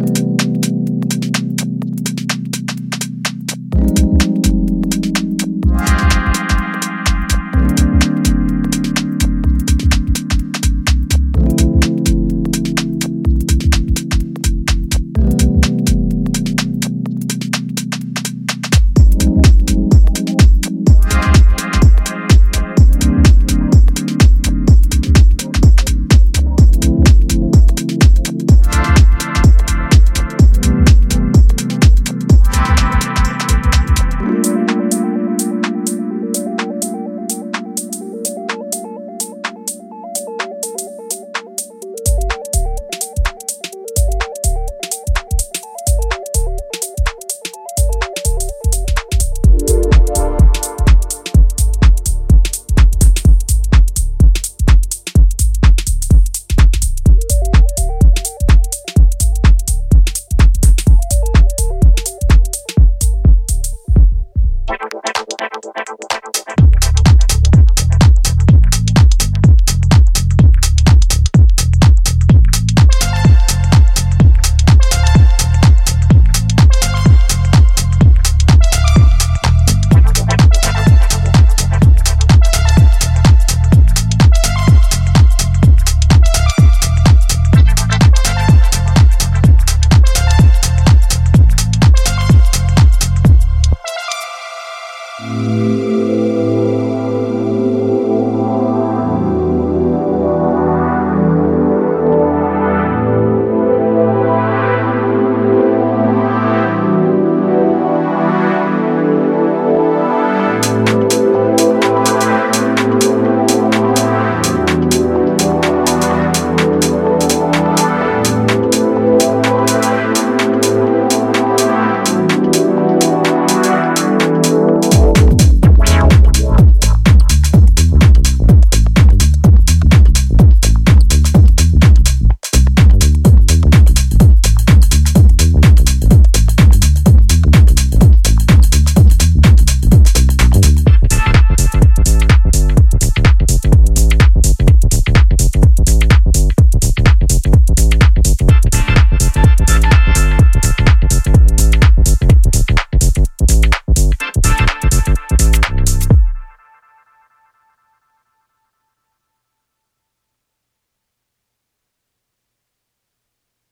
you